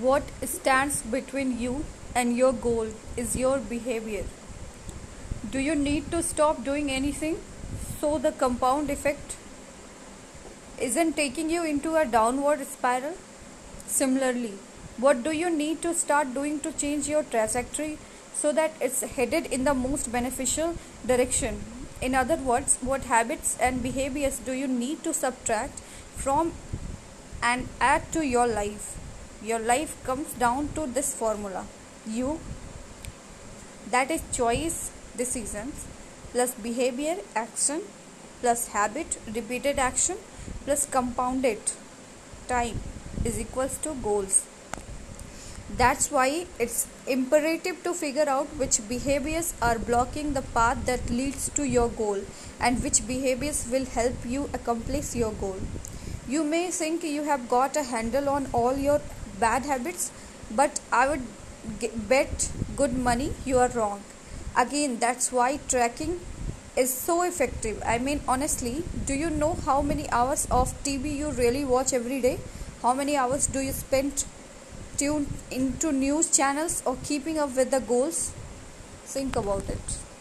What stands between you and your goal is your behavior. Do you need to stop doing anything so the compound effect isn't taking you into a downward spiral? Similarly, what do you need to start doing to change your trajectory so that it's headed in the most beneficial direction? In other words, what habits and behaviors do you need to subtract from and add to your life? Your life comes down to this formula you, that is choice, decisions, plus behavior, action, plus habit, repeated action, plus compounded time is equals to goals. That's why it's imperative to figure out which behaviors are blocking the path that leads to your goal and which behaviors will help you accomplish your goal. You may think you have got a handle on all your bad habits but i would bet good money you are wrong. Again that's why tracking is so effective. I mean honestly do you know how many hours of tv you really watch every day? How many hours do you spend tuned into news channels or keeping up with the goals? Think about it